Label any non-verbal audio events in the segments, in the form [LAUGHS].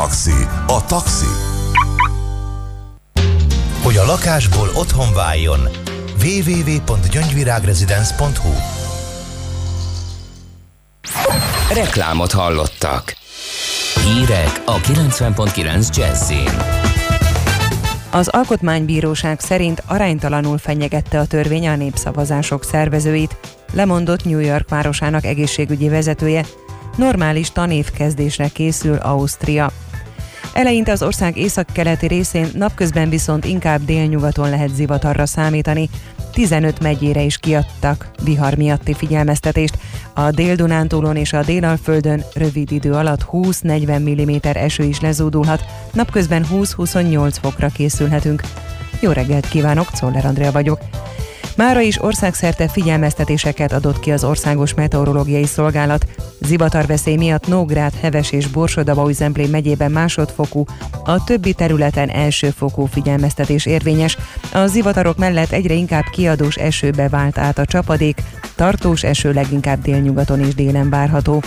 taxi. A taxi. Hogy a lakásból otthon váljon. www.gyöngyvirágrezidenc.hu Reklámot hallottak. Hírek a 90.9 Jazzin. Az Alkotmánybíróság szerint aránytalanul fenyegette a törvény a népszavazások szervezőit, lemondott New York városának egészségügyi vezetője, normális tanévkezdésre készül Ausztria. Eleinte az ország északkeleti részén, napközben viszont inkább délnyugaton lehet zivatarra számítani. 15 megyére is kiadtak vihar miatti figyelmeztetést. A Dél-Dunántúlon és a Délalföldön rövid idő alatt 20-40 mm eső is lezúdulhat, napközben 20-28 fokra készülhetünk. Jó reggelt kívánok, Czoller Andrea vagyok. Mára is országszerte figyelmeztetéseket adott ki az Országos Meteorológiai Szolgálat. Zivatarveszély miatt Nógrád, Heves és Borsod-Abaúj-Zemplén megyében másodfokú, a többi területen elsőfokú figyelmeztetés érvényes. A zivatarok mellett egyre inkább kiadós esőbe vált át a csapadék, tartós eső leginkább délnyugaton és délen várható.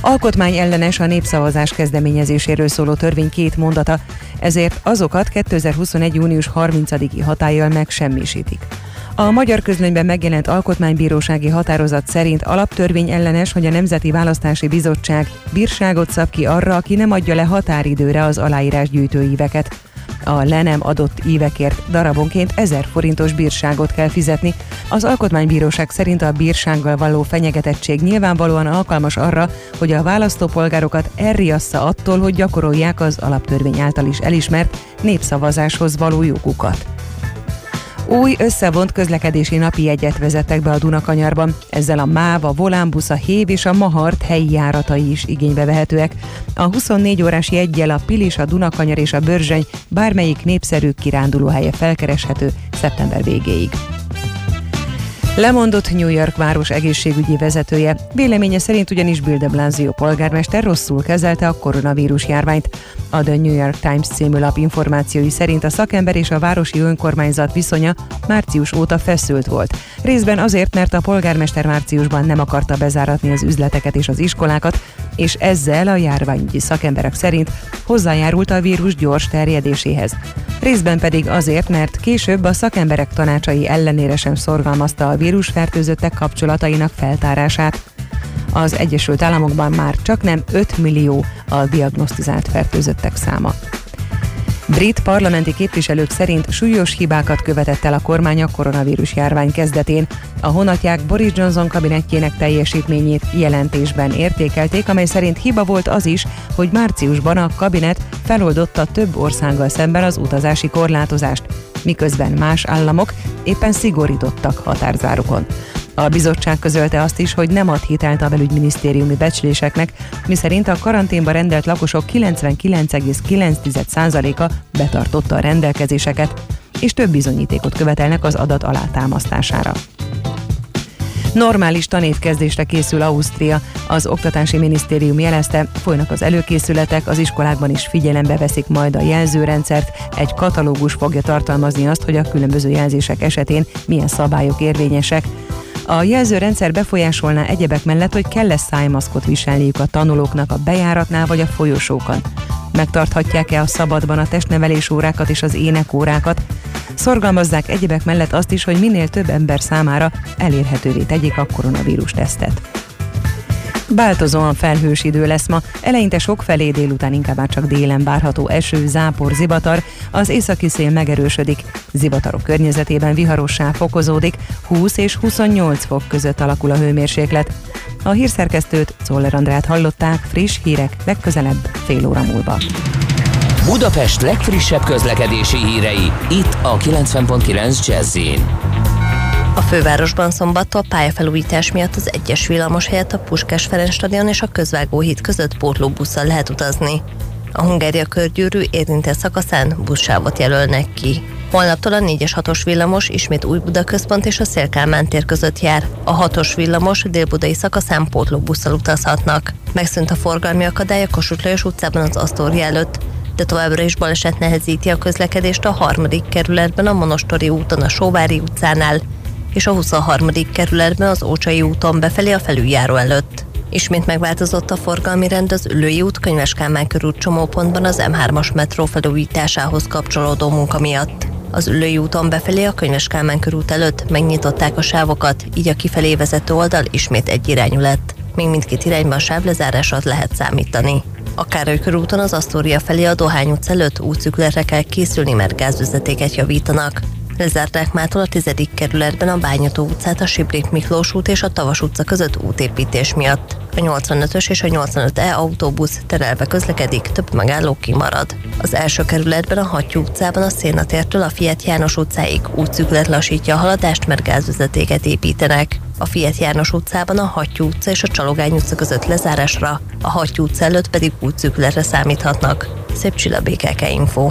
Alkotmány ellenes a népszavazás kezdeményezéséről szóló törvény két mondata, ezért azokat 2021. június 30-i hatállyal megsemmisítik. A magyar közlönyben megjelent alkotmánybírósági határozat szerint alaptörvény ellenes, hogy a Nemzeti Választási Bizottság bírságot szab ki arra, aki nem adja le határidőre az aláírás gyűjtőíveket. A le nem adott évekért darabonként 1000 forintos bírságot kell fizetni. Az Alkotmánybíróság szerint a bírsággal való fenyegetettség nyilvánvalóan alkalmas arra, hogy a választópolgárokat elriassza attól, hogy gyakorolják az alaptörvény által is elismert népszavazáshoz való jogukat. Új összevont közlekedési napi jegyet vezettek be a Dunakanyarban. Ezzel a MÁV, a Volánbusz, a Hév és a Mahart helyi járatai is igénybe vehetőek. A 24 órás jeggyel a Pilis, a Dunakanyar és a Börzsöny bármelyik népszerű kirándulóhelye felkereshető szeptember végéig. Lemondott New York város egészségügyi vezetője. Véleménye szerint ugyanis Bill de Blasio polgármester rosszul kezelte a koronavírus járványt. A The New York Times című lap információi szerint a szakember és a városi önkormányzat viszonya március óta feszült volt. Részben azért, mert a polgármester márciusban nem akarta bezáratni az üzleteket és az iskolákat, és ezzel a járványügyi szakemberek szerint hozzájárult a vírus gyors terjedéséhez. Részben pedig azért, mert később a szakemberek tanácsai ellenére sem szorgalmazta a vírusfertőzöttek kapcsolatainak feltárását. Az Egyesült Államokban már csak nem 5 millió a diagnosztizált fertőzöttek száma. Brit parlamenti képviselők szerint súlyos hibákat követett el a kormány a koronavírus járvány kezdetén. A honatják Boris Johnson kabinetjének teljesítményét jelentésben értékelték, amely szerint hiba volt az is, hogy márciusban a kabinet feloldotta több országgal szemben az utazási korlátozást, miközben más államok éppen szigorítottak határzárukon. A bizottság közölte azt is, hogy nem ad hitelt a belügyminisztériumi becsléseknek, miszerint a karanténba rendelt lakosok 99,9%-a betartotta a rendelkezéseket, és több bizonyítékot követelnek az adat alátámasztására. Normális tanévkezdésre készül Ausztria. Az Oktatási Minisztérium jelezte, folynak az előkészületek, az iskolákban is figyelembe veszik majd a jelzőrendszert. Egy katalógus fogja tartalmazni azt, hogy a különböző jelzések esetén milyen szabályok érvényesek. A jelzőrendszer befolyásolná egyebek mellett, hogy kell-e szájmaszkot viselniük a tanulóknak a bejáratnál vagy a folyosókon. Megtarthatják-e a szabadban a testnevelés órákat és az énekórákat. Szorgalmazzák egyebek mellett azt is, hogy minél több ember számára elérhetővé tegyék a koronavírus tesztet. Változóan felhős idő lesz ma, eleinte sok felé délután inkább már csak délen várható eső, zápor, zivatar, az északi szél megerősödik, zivatarok környezetében viharossá fokozódik, 20 és 28 fok között alakul a hőmérséklet. A hírszerkesztőt, Czoller Andrát hallották, friss hírek legközelebb fél óra múlva. Budapest legfrissebb közlekedési hírei, itt a 90.9 jazz a fővárosban szombattól pályafelújítás miatt az egyes villamos helyett a Puskás Ferenc stadion és a Közvágóhíd között pótlóbusszal lehet utazni. A Hungária körgyűrű érintett szakaszán buszsávot jelölnek ki. Holnaptól a 4-es 6-os villamos ismét új Buda központ és a Szélkálmán tér között jár. A 6-os villamos délbudai szakaszán pótlóbusszal utazhatnak. Megszűnt a forgalmi akadály a Kossuth Lajos utcában az Asztória előtt, de továbbra is baleset nehezíti a közlekedést a harmadik kerületben a Monostori úton a Sóvári utcánál, és a 23. kerületben az Ócsai úton befelé a felüljáró előtt. Ismét megváltozott a forgalmi rend az Ülői út Könyves Kálmán körút csomópontban az M3-as metró felújításához kapcsolódó munka miatt. Az Ülői úton befelé a Könyves Kálmán körút előtt megnyitották a sávokat, így a kifelé vezető oldal ismét egyirányú lett. Még mindkét irányban sávlezárásat lehet számítani. A Károly körúton az Asztória felé a Dohány utca előtt útszükletre kell készülni, mert gázvezetéket javítanak. Lezárták mától a 10. kerületben a Bányató utcát, a Sibrik Miklós út és a Tavas utca között útépítés miatt. A 85-ös és a 85E autóbusz terelve közlekedik, több megálló kimarad. Az első kerületben a Hattyú utcában a Szénatértől a Fiat János utcáig útszüklet lassítja a haladást, mert gázvezetéket építenek. A Fiat János utcában a Hattyú utca és a Csalogány utca között lezárásra, a Hattyú utca előtt pedig útszükletre számíthatnak. Szép Csilla Info.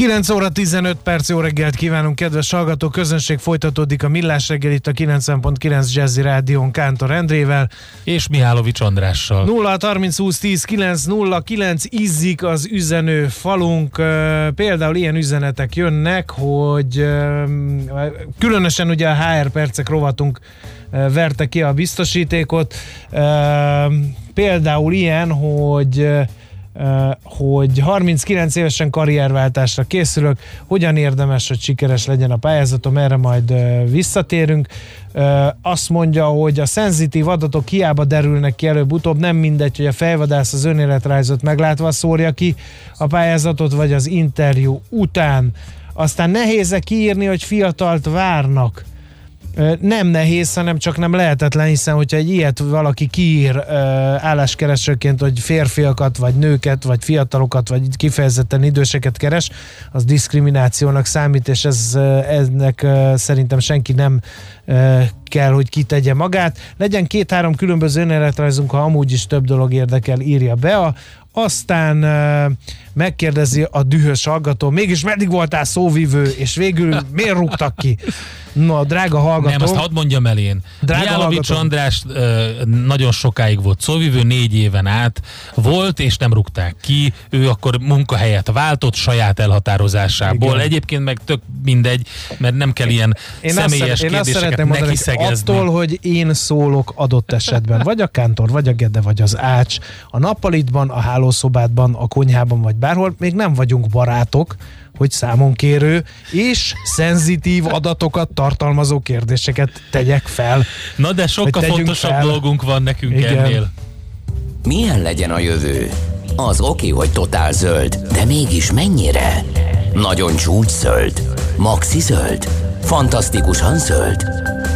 9 óra 15 perc, jó reggelt kívánunk, kedves hallgató közönség, folytatódik a Millás reggel itt a 90.9 Jazzy Rádión Kántor Endrével. És Mihálovics Andrással. 0 30 20 10 9 0 9 izzik az üzenő falunk. Például ilyen üzenetek jönnek, hogy különösen ugye a HR percek rovatunk verte ki a biztosítékot. Például ilyen, hogy hogy 39 évesen karrierváltásra készülök, hogyan érdemes, hogy sikeres legyen a pályázatom, erre majd visszatérünk. Azt mondja, hogy a szenzitív adatok hiába derülnek ki előbb-utóbb, nem mindegy, hogy a fejvadász az önéletrajzot meglátva szórja ki a pályázatot, vagy az interjú után. Aztán nehéz kiírni, hogy fiatalt várnak nem nehéz, hanem csak nem lehetetlen, hiszen hogyha egy ilyet valaki kiír álláskeresőként, hogy férfiakat, vagy nőket, vagy fiatalokat, vagy kifejezetten időseket keres, az diszkriminációnak számít, és ez, ennek szerintem senki nem kell, hogy kitegye magát. Legyen két-három különböző önéletrajzunk, ha amúgy is több dolog érdekel, írja be a aztán megkérdezi a dühös hallgató, mégis meddig voltál szóvivő, és végül miért rúgtak ki? Na, drága hallgató. Nem, azt hadd mondjam el én. Mijálovics András nagyon sokáig volt szóvivő, négy éven át volt, és nem rúgták ki. Ő akkor munkahelyet váltott saját elhatározásából. Igen. Egyébként meg tök mindegy, mert nem kell ilyen én személyes azt, kérdéseket én neki szegezni. Attól, hogy én szólok adott esetben, vagy a kántor, vagy a gede, vagy az ács, a nappalitban, a hálószobádban, a konyhában, vagy bárhol, még nem vagyunk barátok, hogy számonkérő és szenzitív adatokat tartalmazó kérdéseket tegyek fel. Na de sokkal fontosabb fel. dolgunk van nekünk Igen. ennél. Milyen legyen a jövő? Az oké, hogy totál zöld, de mégis mennyire? Nagyon csúcs zöld? Maxi zöld? Fantasztikusan zöld?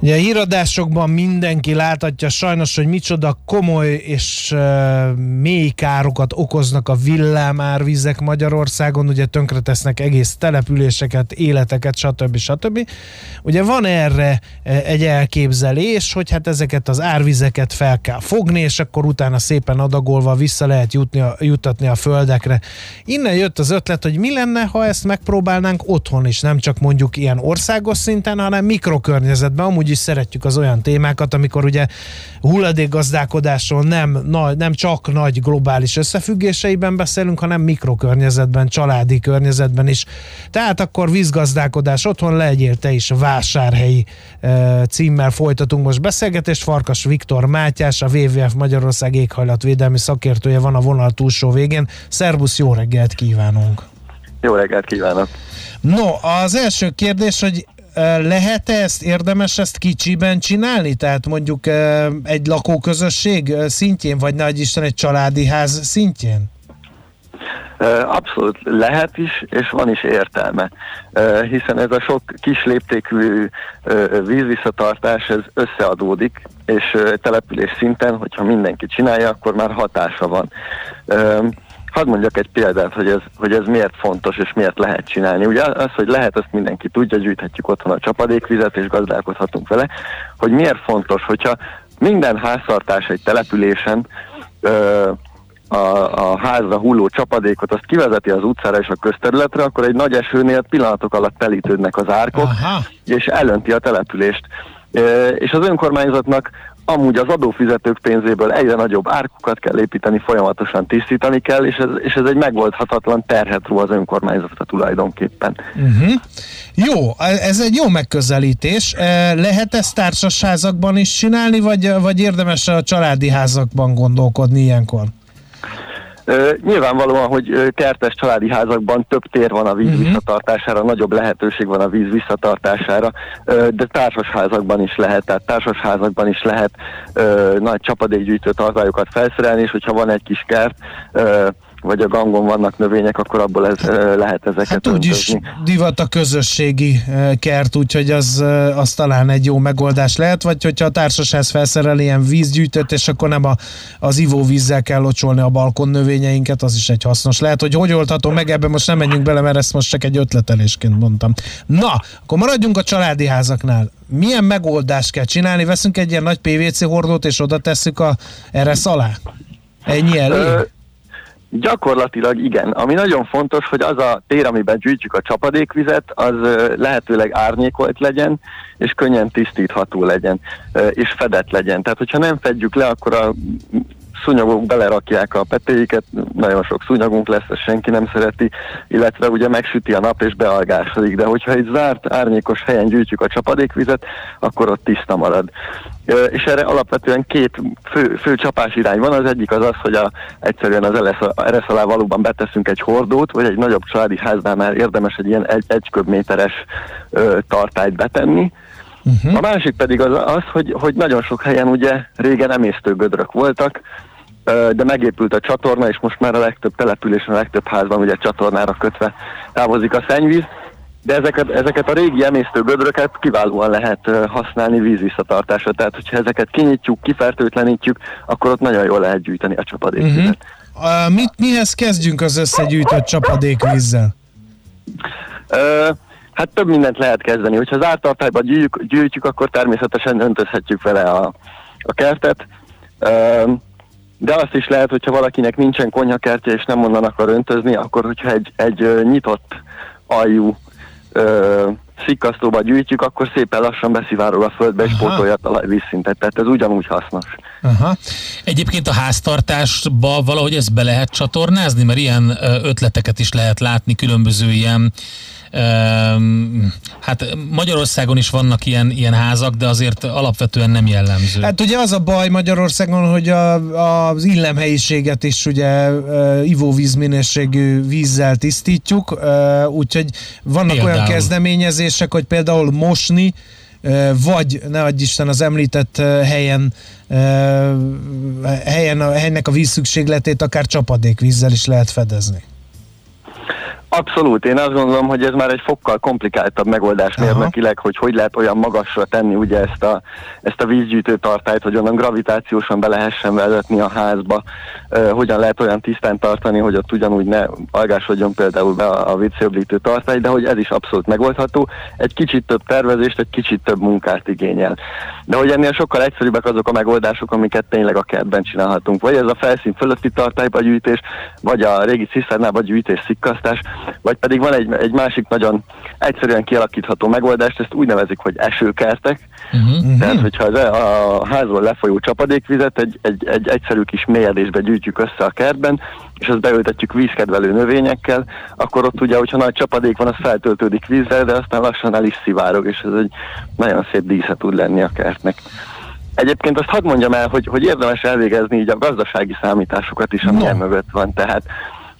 Ugye a híradásokban mindenki láthatja sajnos, hogy micsoda komoly és uh, mély károkat okoznak a villámárvizek Magyarországon, ugye tönkretesznek egész településeket, életeket, stb. stb. Ugye van erre egy elképzelés, hogy hát ezeket az árvizeket fel kell fogni, és akkor utána szépen adagolva vissza lehet jutni a, jutatni a földekre. Innen jött az ötlet, hogy mi lenne, ha ezt megpróbálnánk otthon is, nem csak mondjuk ilyen országos szinten, hanem mikrokörnyezetben, amúgy is szeretjük az olyan témákat, amikor ugye hulladékgazdálkodásról nem, na, nem csak nagy globális összefüggéseiben beszélünk, hanem mikrokörnyezetben, családi környezetben is. Tehát akkor vízgazdálkodás otthon legyél te is vásárhelyi e, címmel folytatunk most beszélgetést. Farkas Viktor Mátyás, a WWF Magyarország éghajlatvédelmi szakértője van a vonal túlsó végén. Szerbusz, jó reggelt kívánunk! Jó reggelt kívánok! No, az első kérdés, hogy lehet ezt, érdemes ezt kicsiben csinálni? Tehát mondjuk egy lakóközösség szintjén, vagy nagy Isten egy családi ház szintjén? Abszolút lehet is, és van is értelme, hiszen ez a sok kis léptékű vízvisszatartás ez összeadódik, és település szinten, hogyha mindenki csinálja, akkor már hatása van. Hadd mondjak egy példát, hogy ez, hogy ez miért fontos és miért lehet csinálni. Ugye az, hogy lehet, azt mindenki tudja, gyűjthetjük otthon a csapadékvizet és gazdálkodhatunk vele, hogy miért fontos, hogyha minden háztartás egy településen ö, a, a házra hulló csapadékot, azt kivezeti az utcára és a közterületre, akkor egy nagy esőnél pillanatok alatt telítődnek az árkok, Aha. és elönti a települést. És az önkormányzatnak amúgy az adófizetők pénzéből egyre nagyobb árkokat kell építeni, folyamatosan tisztítani kell, és ez, és ez egy megoldhatatlan terhet ró az önkormányzatra tulajdonképpen. Uh-huh. Jó, ez egy jó megközelítés. Lehet ezt társasházakban is csinálni, vagy, vagy érdemes a családi házakban gondolkodni ilyenkor? Nyilvánvalóan, hogy kertes családi házakban több tér van a víz uh-huh. visszatartására, nagyobb lehetőség van a víz visszatartására, de társasházakban is lehet, tehát társasházakban is lehet nagy csapadékgyűjtő tartályokat felszerelni, és hogyha van egy kis kert, vagy a gangon vannak növények, akkor abból ez, lehet ezeket Hát úgyis divat a közösségi kert, úgyhogy az, az talán egy jó megoldás lehet, vagy hogyha a társaság felszerel ilyen vízgyűjtőt, és akkor nem a, az ivóvízzel kell locsolni a balkon növényeinket, az is egy hasznos. Lehet, hogy hogy oldható meg, ebben most nem menjünk bele, mert ezt most csak egy ötletelésként mondtam. Na, akkor maradjunk a családi házaknál. Milyen megoldást kell csinálni? Veszünk egy ilyen nagy PVC hordót, és oda tesszük a, erre alá? Ennyi elég? Gyakorlatilag igen. Ami nagyon fontos, hogy az a tér, amiben gyűjtjük a csapadékvizet, az lehetőleg árnyékolt legyen, és könnyen tisztítható legyen, és fedett legyen. Tehát, hogyha nem fedjük le, akkor a szúnyogok belerakják a petéiket, nagyon sok szúnyogunk lesz, ezt senki nem szereti, illetve ugye megsüti a nap és bealgásodik, de hogyha egy zárt, árnyékos helyen gyűjtjük a csapadékvizet, akkor ott tiszta marad. És erre alapvetően két fő, fő csapás irány van. Az egyik az az, hogy a, egyszerűen az eresz alá valóban beteszünk egy hordót, vagy egy nagyobb családi háznál már érdemes egy ilyen egy, egy köbméteres ö, tartályt betenni, Uh-huh. A másik pedig az, az hogy, hogy nagyon sok helyen ugye régen emésztő gödrök voltak, de megépült a csatorna, és most már a legtöbb településen, a legtöbb házban ugye csatornára kötve távozik a szennyvíz, de ezeket, ezeket a régi emésztő gödröket kiválóan lehet használni vízvisszatartásra. Tehát, hogyha ezeket kinyitjuk, kifertőtlenítjük, akkor ott nagyon jól lehet gyűjteni a csapadékvizet. Uh-huh. Uh, mit, mihez kezdjünk az összegyűjtött csapadékvízzel? Uh, hát több mindent lehet kezdeni. Hogyha az ártartályban gyűjtjük, gyűjtjük, akkor természetesen öntözhetjük vele a, a kertet. De azt is lehet, hogyha valakinek nincsen konyhakertje és nem onnan akar öntözni, akkor hogyha egy, egy nyitott aljú ö, szikkasztóba gyűjtjük, akkor szépen lassan beszivárog a földbe, és pótolja a talajvízszintet. Tehát ez ugyanúgy hasznos. Aha. Egyébként a háztartásba valahogy ezt be lehet csatornázni, mert ilyen ötleteket is lehet látni, különböző ilyen Hát Magyarországon is vannak ilyen, ilyen házak, de azért alapvetően nem jellemző. Hát ugye az a baj Magyarországon, hogy a, az illemhelyiséget is ugye ivóvíz minőségű vízzel tisztítjuk, úgyhogy vannak például. olyan kezdeményezések, hogy például mosni, vagy ne adj Isten az említett helyen, helyen a helynek a vízszükségletét akár csapadékvízzel is lehet fedezni. Abszolút, én azt gondolom, hogy ez már egy fokkal komplikáltabb megoldás Aha. mérnökileg, hogy hogy lehet olyan magasra tenni ugye ezt a, ezt a vízgyűjtő tartályt, hogy onnan gravitációsan be lehessen vezetni a házba, uh, hogyan lehet olyan tisztán tartani, hogy ott ugyanúgy ne algásodjon például be a, a vízszöblítő tartály, de hogy ez is abszolút megoldható. Egy kicsit több tervezést, egy kicsit több munkát igényel. De hogy ennél sokkal egyszerűbbek azok a megoldások, amiket tényleg a kertben csinálhatunk. Vagy ez a felszín fölötti tartályba gyűjtés, vagy a régi ciszternába gyűjtés, szikkasztás, vagy pedig van egy, egy másik nagyon egyszerűen kialakítható megoldás, ezt úgy nevezik, hogy esőkertek. Uh-huh. Tehát, hogyha az, a házról lefolyó csapadékvizet egy, egy, egy egyszerű kis mélyedésbe gyűjtjük össze a kertben, és azt beültetjük vízkedvelő növényekkel, akkor ott ugye, hogyha nagy csapadék van, az feltöltődik vízzel, de aztán lassan el is szivárog, és ez egy nagyon szép dísze tud lenni a kertnek. Egyébként azt hadd mondjam el, hogy, hogy érdemes elvégezni így a gazdasági számításokat is, ami no. mögött van. Tehát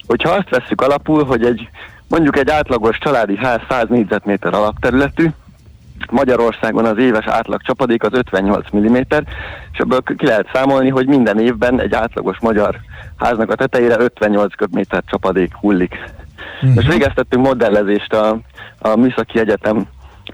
Hogyha azt vesszük alapul, hogy egy mondjuk egy átlagos családi ház 100 négyzetméter alapterületű, Magyarországon az éves átlag csapadék az 58 mm, és ebből ki lehet számolni, hogy minden évben egy átlagos magyar háznak a tetejére 58 köbméter csapadék hullik. Uh-huh. Most végeztettünk modellezést a, a Műszaki Egyetem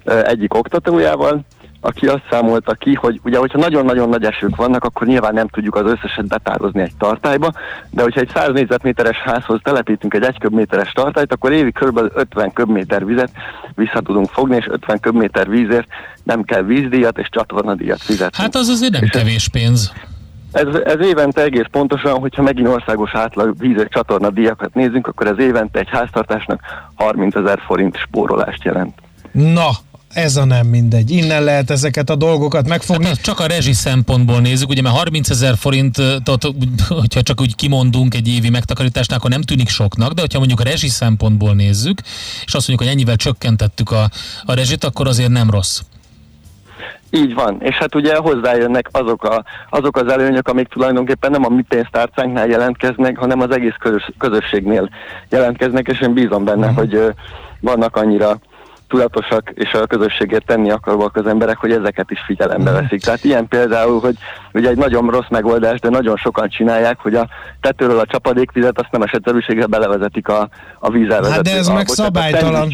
egyik oktatójával, aki azt számolta ki, hogy ugye, hogyha nagyon-nagyon nagy esők vannak, akkor nyilván nem tudjuk az összeset betározni egy tartályba, de hogyha egy 100 négyzetméteres házhoz telepítünk egy 1 köbméteres tartályt, akkor évi kb. 50 köbméter vizet vissza tudunk fogni, és 50 köbméter vízért nem kell vízdíjat és csatornadíjat fizetni. Hát az azért nem kevés pénz. Ez, ez évente egész pontosan, hogyha megint országos átlag víz csatorna díjakat nézzünk, akkor ez évente egy háztartásnak 30 ezer forint spórolást jelent. Na, ez a nem mindegy. Innen lehet ezeket a dolgokat megfogni. Hát csak a rezsi szempontból nézzük, ugye mert 30 ezer forintot, hogyha csak úgy kimondunk egy évi megtakarításnál, akkor nem tűnik soknak, de hogyha mondjuk a rezsi szempontból nézzük, és azt mondjuk, hogy ennyivel csökkentettük a, a rezsit, akkor azért nem rossz. Így van, és hát ugye hozzájönnek azok, a, azok az előnyök, amik tulajdonképpen nem a mi pénztárcánknál jelentkeznek, hanem az egész közös, közösségnél jelentkeznek, és én bízom benne, uh-huh. hogy vannak annyira tudatosak és a közösségért tenni akarnak az emberek, hogy ezeket is figyelembe mhm. veszik. Tehát ilyen például, hogy ugye egy nagyon rossz megoldás, de nagyon sokan csinálják, hogy a tetőről a csapadékvizet azt nem esetszerűséggel belevezetik a, a vízelvezető. Hát de ez meg szabálytalan.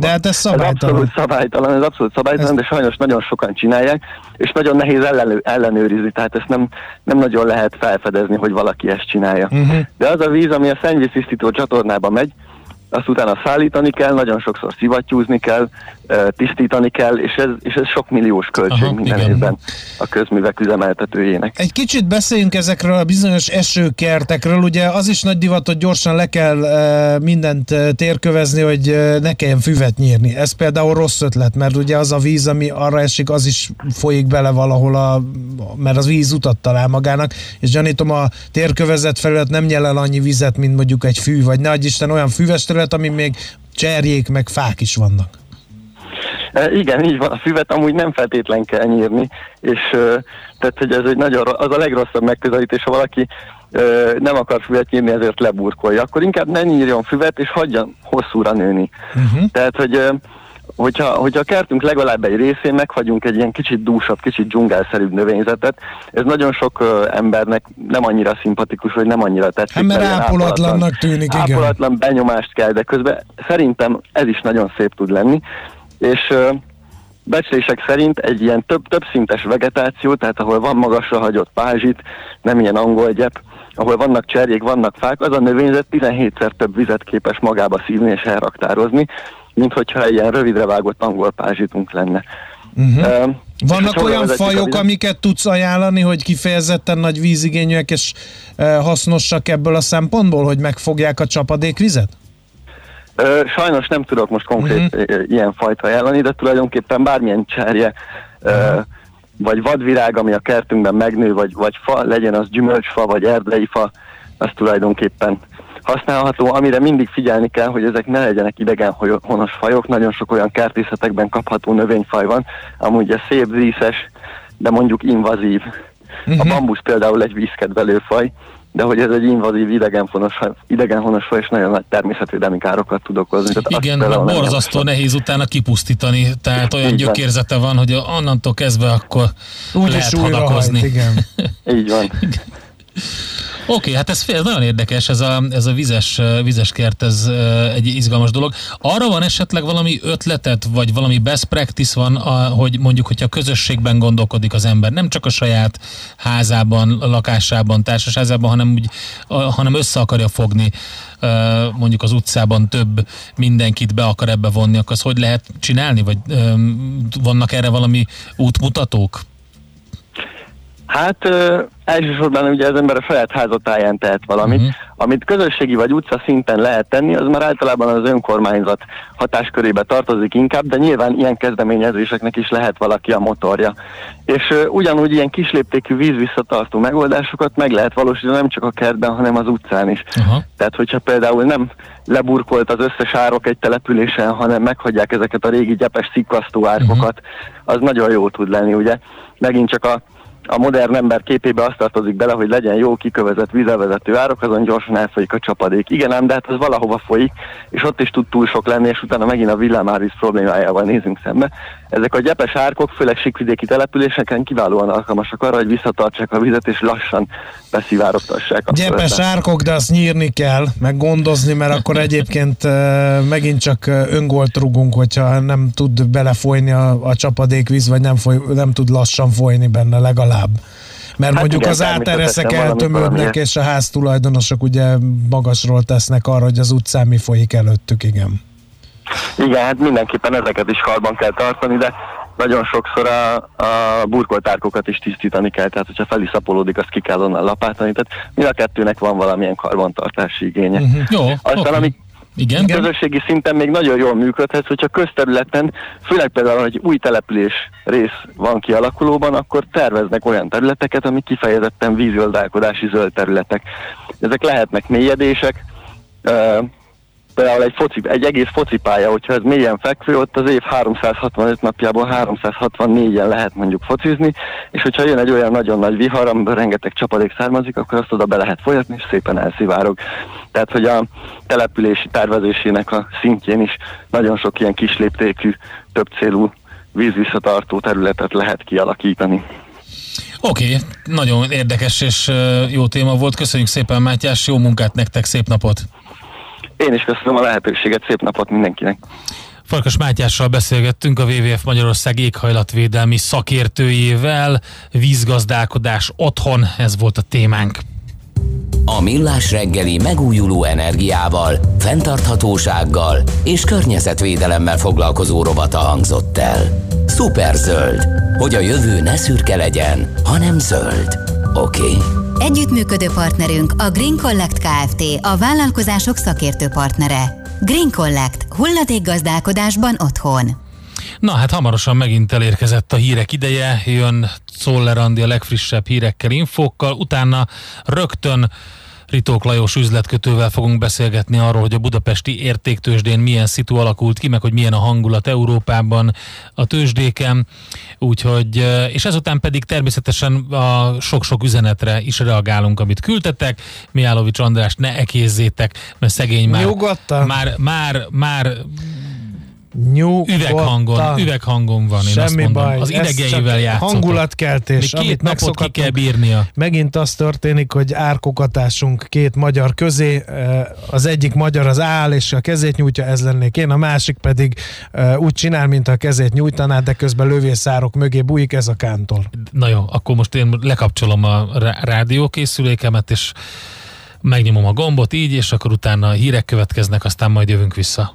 De hát ez szabálytalan. Ez abszolút szabálytalan, ez abszolút szabálytalan, ez... de sajnos nagyon sokan csinálják, és nagyon nehéz ellenő, ellenőrizni, tehát ezt nem, nem nagyon lehet felfedezni, hogy valaki ezt csinálja. Uh-huh. De az a víz, ami a szennyvíztisztító csatornába megy, azt utána szállítani kell, nagyon sokszor szivattyúzni kell, tisztítani kell, és ez, és ez sok milliós költség Aha, minden igen. évben a közművek üzemeltetőjének. Egy kicsit beszéljünk ezekről a bizonyos esőkertekről, ugye az is nagy divat, hogy gyorsan le kell mindent térkövezni, hogy ne kelljen füvet nyírni. Ez például rossz ötlet, mert ugye az a víz, ami arra esik, az is folyik bele valahol, a, mert az víz utat talál magának, és gyanítom a térkövezet felület nem nyel el annyi vizet, mint mondjuk egy fű, vagy ne Isten olyan füves terület, ami még cserjék, meg fák is vannak. E, igen, így van. A füvet amúgy nem feltétlen kell nyírni, és tehát, hogy ez egy nagyon, az a legrosszabb megközelítés, ha valaki nem akar füvet nyírni, ezért leburkolja. Akkor inkább ne nyírjon füvet, és hagyjan hosszúra nőni. Uh-huh. Tehát, hogy hogyha, hogyha a kertünk legalább egy részén meghagyunk egy ilyen kicsit dúsabb, kicsit dzsungelszerűbb növényzetet, ez nagyon sok uh, embernek nem annyira szimpatikus, vagy nem annyira tetszik. Hát mert ápolatlannak tűnik, igen. Ápolatlan benyomást kell, de közben szerintem ez is nagyon szép tud lenni és becslések szerint egy ilyen több, több szintes vegetáció, tehát ahol van magasra hagyott pázsit, nem ilyen angol gyep, ahol vannak cserjék, vannak fák, az a növényzet 17-szer több vizet képes magába szívni és elraktározni, mint hogyha egy ilyen rövidre vágott angol pázsitunk lenne. Uh-huh. Uh, Vannak olyan fajok, amiket tudsz ajánlani, hogy kifejezetten nagy vízigényűek és uh, hasznosak ebből a szempontból, hogy megfogják a csapadékvizet? Sajnos nem tudok most konkrét uh-huh. ilyen fajta ajánlani, de tulajdonképpen bármilyen cserje, uh-huh. vagy vadvirág, ami a kertünkben megnő, vagy, vagy fa, legyen az gyümölcsfa, vagy erdei fa, az tulajdonképpen használható, amire mindig figyelni kell, hogy ezek ne legyenek idegen honos fajok, nagyon sok olyan kertészetekben kapható növényfaj van, amúgy a szép díszes, de mondjuk invazív. Uh-huh. A bambusz például egy vízkedvelő faj, de hogy ez egy invazív idegenhonos, idegenhonos faj, és nagyon nagy természetvédelmi károkat tud okozni. Tehát Igen, mert borzasztó nehéz utána kipusztítani, tehát olyan Így gyökérzete van, hogy onnantól kezdve akkor Úgy lehet hadakozni. Hajt, igen. Így van. [LAUGHS] Oké, okay, hát ez, ez nagyon érdekes, ez a, ez a vizes, vizes kert, ez egy izgalmas dolog. Arra van esetleg valami ötletet, vagy valami best practice van, a, hogy mondjuk, hogyha közösségben gondolkodik az ember, nem csak a saját házában, lakásában, társasházában, hanem, úgy, a, hanem össze akarja fogni mondjuk az utcában több mindenkit be akar ebbe vonni, akkor azt hogy lehet csinálni? Vagy vannak erre valami útmutatók? Hát ö, elsősorban ugye az ember a saját házatáján tehet valamit. Uh-huh. Amit közösségi vagy utca szinten lehet tenni, az már általában az önkormányzat hatáskörébe tartozik inkább, de nyilván ilyen kezdeményezéseknek is lehet valaki a motorja. És ö, ugyanúgy ilyen kisléptékű vízvisszatartó megoldásokat meg lehet valósítani nem csak a kertben, hanem az utcán is. Uh-huh. Tehát, hogyha például nem leburkolt az összes árok egy településen, hanem meghagyják ezeket a régi gyepes szikkasztó árkokat, uh-huh. az nagyon jó tud lenni, ugye? Megint csak a a modern ember képébe azt tartozik bele, hogy legyen jó kikövezett vízelvezető árok, azon gyorsan elfolyik a csapadék. Igen, ám, de hát ez valahova folyik, és ott is tud túl sok lenni, és utána megint a villámárvíz problémájával nézünk szembe. Ezek a gyepes árkok, főleg sikvidéki településeken kiválóan alkalmasak arra, hogy visszatartsák a vizet, és lassan beszivárogtassák. A gyepes árkok, de azt nyírni kell, meg gondozni, mert akkor egyébként megint csak öngolt rugunk, hogyha nem tud belefolyni a, a csapadékvíz, vagy nem, foly, nem tud lassan folyni benne legalább. Mert hát mondjuk igen, az átereszek eltömődnek, és a háztulajdonosok ugye magasról tesznek arra, hogy az utcán mi folyik előttük, igen. Igen, hát mindenképpen ezeket is karban kell tartani, de nagyon sokszor a, a burkoltárkokat is tisztítani kell, tehát hogyha feliszapolódik, azt ki kell onnan lapátani, tehát mind a kettőnek van valamilyen karbantartási igénye. Uh-huh. Jó, Aztán okay. ami Igen. Közösségi szinten még nagyon jól működhet, hogyha közterületen, főleg például, hogy új település rész van kialakulóban, akkor terveznek olyan területeket, amik kifejezetten vízgazdálkodási zöld területek. Ezek lehetnek mélyedések, például egy, foci, egy egész focipálya, hogyha ez mélyen fekvő, ott az év 365 napjából 364-en lehet mondjuk focizni, és hogyha jön egy olyan nagyon nagy vihar, amiből rengeteg csapadék származik, akkor azt oda be lehet folyatni, és szépen elszivárog. Tehát, hogy a települési tervezésének a szintjén is nagyon sok ilyen kisléptékű, több célú vízvisszatartó területet lehet kialakítani. Oké, okay, nagyon érdekes és jó téma volt. Köszönjük szépen, Mátyás, jó munkát nektek, szép napot! Én is köszönöm a lehetőséget, szép napot mindenkinek! Farkas Mátyással beszélgettünk a WWF Magyarország éghajlatvédelmi szakértőjével. Vízgazdálkodás otthon, ez volt a témánk. A Millás reggeli megújuló energiával, fenntarthatósággal és környezetvédelemmel foglalkozó robata hangzott el. Szuperzöld, hogy a jövő ne szürke legyen, hanem zöld. Oké? Okay? Együttműködő partnerünk a Green Collect Kft. a vállalkozások szakértő partnere. Green Collect. Hulladékgazdálkodásban otthon. Na hát hamarosan megint elérkezett a hírek ideje, jön Szoller Andi a legfrissebb hírekkel, infókkal, utána rögtön Ritók Lajos üzletkötővel fogunk beszélgetni arról, hogy a budapesti értéktősdén milyen szitu alakult ki, meg hogy milyen a hangulat Európában a tőzsdéken. Úgyhogy, és ezután pedig természetesen a sok-sok üzenetre is reagálunk, amit küldtetek. Miálovics András, ne ekézzétek, mert szegény már, már, már, már Nyugodtan. Üveghangon, üveghangon van, Semmi én azt mondom. baj. Az idegeivel játszott. Hangulatkeltés. Még két napot ki kell bírnia. Megint az történik, hogy árkokatásunk két magyar közé. Eh, az egyik magyar az áll, és a kezét nyújtja, ez lennék én, a másik pedig eh, úgy csinál, mint a kezét nyújtaná, de közben lövészárok mögé bújik, ez a kántól. Na jó, akkor most én lekapcsolom a rádiókészülékemet, és megnyomom a gombot így, és akkor utána a hírek következnek, aztán majd jövünk vissza.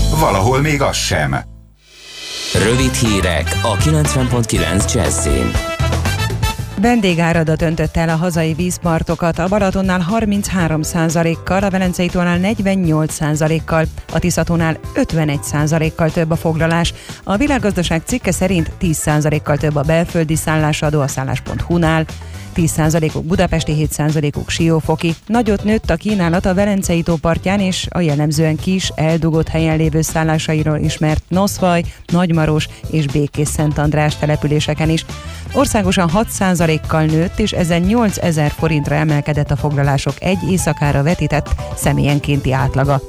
Valahol még az sem. Rövid hírek a 90.9 Jazzin. Vendégáradat öntött el a hazai vízpartokat, a Balatonnál 33%-kal, a Velencei tónál 48%-kal, a Tiszatónál 51%-kal több a foglalás. A világgazdaság cikke szerint 10%-kal több a belföldi szállásadó a szállás.hu-nál, 10%-uk budapesti, 7%-uk siófoki. Nagyot nőtt a kínálat a Velencei tó partján és a jellemzően kis, eldugott helyen lévő szállásairól ismert Noszvaj, Nagymaros és Békés Szent András településeken is. Országosan 6%-kal nőtt, és ezen 8000 forintra emelkedett a foglalások egy éjszakára vetített személyenkénti átlaga.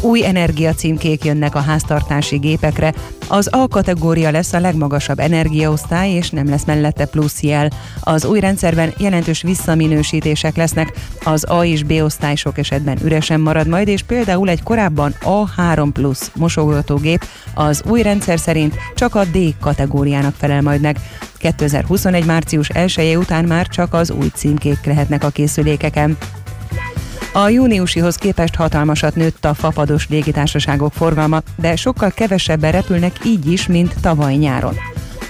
Új energiacímkék jönnek a háztartási gépekre. Az A kategória lesz a legmagasabb energiaosztály, és nem lesz mellette plusz jel. Az új rendszerben jelentős visszaminősítések lesznek. Az A és B osztály sok esetben üresen marad majd, és például egy korábban A3 plusz mosogatógép az új rendszer szerint csak a D kategóriának felel majd meg. 2021. március 1 után már csak az új címkék lehetnek a készülékeken. A júniusihoz képest hatalmasat nőtt a fapados légitársaságok forgalma, de sokkal kevesebben repülnek így is, mint tavaly nyáron.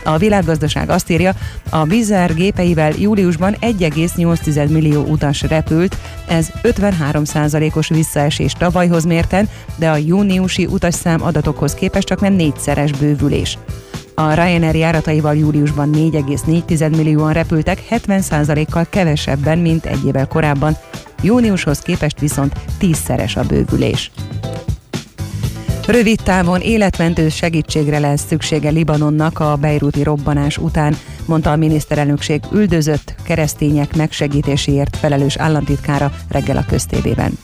A világgazdaság azt írja, a Bizzer gépeivel júliusban 1,8 millió utas repült, ez 53%-os visszaesés tavalyhoz mérten, de a júniusi utasszám adatokhoz képest csak nem négyszeres bővülés. A Ryanair járataival júliusban 4,4 millióan repültek, 70%-kal kevesebben, mint egy évvel korábban. Júniushoz képest viszont tízszeres a bővülés. Rövid távon életmentő segítségre lesz szüksége Libanonnak a beiruti robbanás után, mondta a miniszterelnökség üldözött keresztények megsegítéséért felelős államtitkára reggel a köztévében.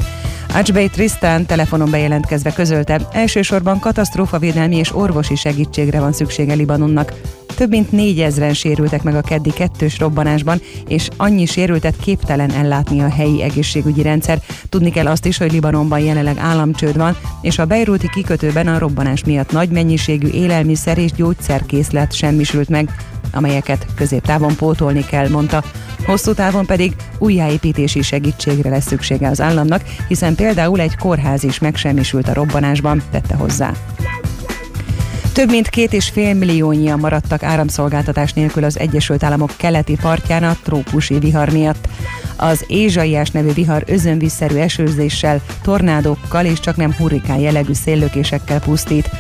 Ajbay Tristan telefonon bejelentkezve közölte, elsősorban katasztrófavédelmi és orvosi segítségre van szüksége Libanonnak. Több mint négyezren sérültek meg a keddi kettős robbanásban, és annyi sérültet képtelen ellátni a helyi egészségügyi rendszer. Tudni kell azt is, hogy Libanonban jelenleg államcsőd van, és a Beiruti kikötőben a robbanás miatt nagy mennyiségű élelmiszer és gyógyszerkészlet semmisült meg, amelyeket középtávon pótolni kell, mondta. Hosszú távon pedig újjáépítési segítségre lesz szüksége az államnak, hiszen például egy kórház is megsemmisült a robbanásban, tette hozzá. Több mint két és fél milliónyian maradtak áramszolgáltatás nélkül az Egyesült Államok keleti partján a trópusi vihar miatt. Az Ézsaiás nevű vihar özönvízszerű esőzéssel, tornádókkal és csak nem hurrikán jellegű széllökésekkel pusztít.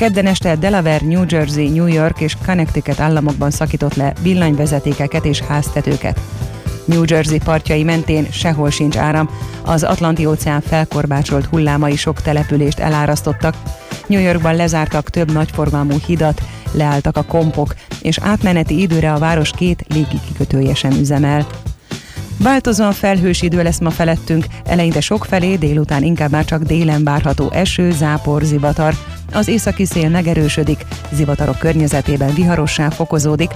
Kedden este Delaware, New Jersey, New York és Connecticut államokban szakított le villanyvezetékeket és háztetőket. New Jersey partjai mentén sehol sincs áram, az Atlanti-óceán felkorbácsolt hullámai sok települést elárasztottak, New Yorkban lezártak több nagyforgalmú hidat, leálltak a kompok, és átmeneti időre a város két légi kikötője sem üzemel. Változóan felhős idő lesz ma felettünk, eleinte sok felé, délután inkább már csak délen várható eső, zápor, zivatar. Az északi szél megerősödik, zivatarok környezetében viharossá fokozódik,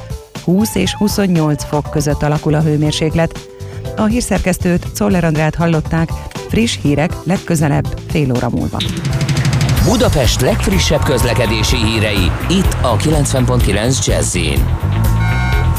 20 és 28 fok között alakul a hőmérséklet. A hírszerkesztőt Czoller Andrát hallották, friss hírek legközelebb fél óra múlva. Budapest legfrissebb közlekedési hírei, itt a 90.9 jazz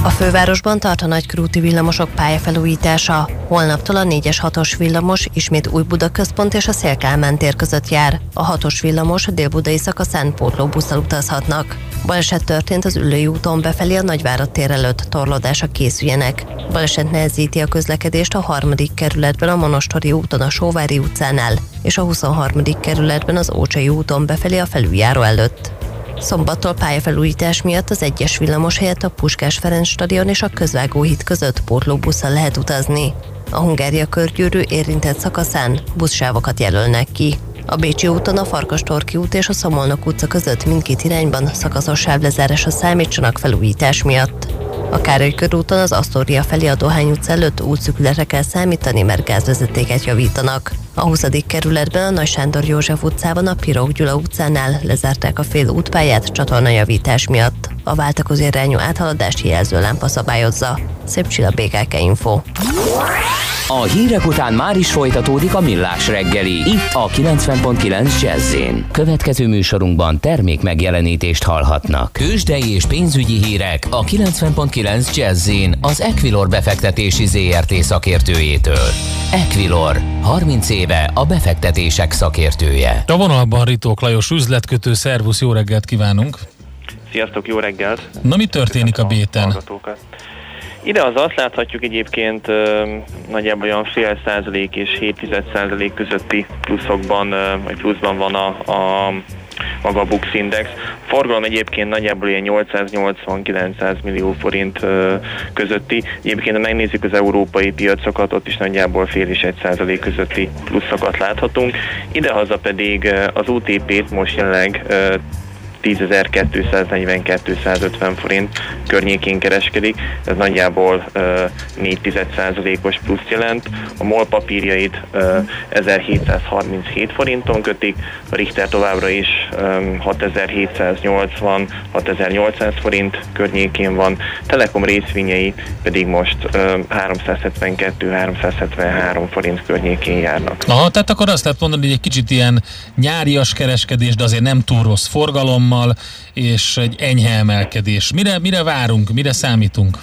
a fővárosban tart a nagykörúti villamosok pályafelújítása. Holnaptól a 4-es 6-os villamos ismét új Buda központ és a Szélkálmán tér között jár. A 6-os villamos a délbudai szakaszán pótlóbusszal utazhatnak. Baleset történt az Ülői úton befelé a Nagyvárad tér előtt, torlódásra készüljenek. Baleset nehezíti a közlekedést a harmadik kerületben a Monostori úton a Sóvári utcánál, és a 23. kerületben az Ócsai úton befelé a felüljáró előtt. Szombattól pályafelújítás miatt az egyes villamos helyett a Puskás Ferenc stadion és a közvágóhíd között pótlóbusszal lehet utazni. A Hungária körgyűrű érintett szakaszán buszsávokat jelölnek ki. A Bécsi úton a Farkastorki út és a Szomolnok utca között mindkét irányban szakaszos sávlezárásra számítsanak felújítás miatt. A Károly körúton az Asztória felé a Dohány utca előtt útszükületre kell számítani, mert gázvezetéket javítanak. A 20. kerületben a Nagy Sándor József utcában a Pirog Gyula utcánál lezárták a fél útpályát csatornajavítás miatt. A váltakozó irányú áthaladást jelző lámpa szabályozza. Szép csilla BKK Info. A hírek után már is folytatódik a millás reggeli. Itt a 90.9 jazz Következő műsorunkban termék megjelenítést hallhatnak. Kősdei és pénzügyi hírek a 90.9 jazz az Equilor befektetési ZRT szakértőjétől. Equilor, 30 éve a befektetések szakértője. A vonalban Ritók Lajos üzletkötő, szervusz, jó reggelt kívánunk! Sziasztok, jó reggelt! Na mi történik a béten? Ide az azt láthatjuk egyébként nagyjából olyan fél százalék és 7 százalék közötti pluszokban, vagy pluszban van a, a maga a Bux Index. A forgalom egyébként nagyjából ilyen 880-900 millió forint közötti. Egyébként, ha megnézzük az európai piacokat, ott is nagyjából fél és egy százalék közötti pluszokat láthatunk. Idehaza pedig az UTP-t most jelenleg 10.242-150 forint környékén kereskedik, ez nagyjából 4,1%-os plusz jelent. A MOL papírjait 1737 forinton kötik, a Richter továbbra is 6780-6800 forint környékén van, Telekom részvényei pedig most 372-373 forint környékén járnak. Aha, tehát akkor azt lehet mondani, hogy egy kicsit ilyen nyárias kereskedés, de azért nem túl rossz forgalom, forgalommal, és egy enyhe emelkedés. Mire, mire várunk, mire számítunk?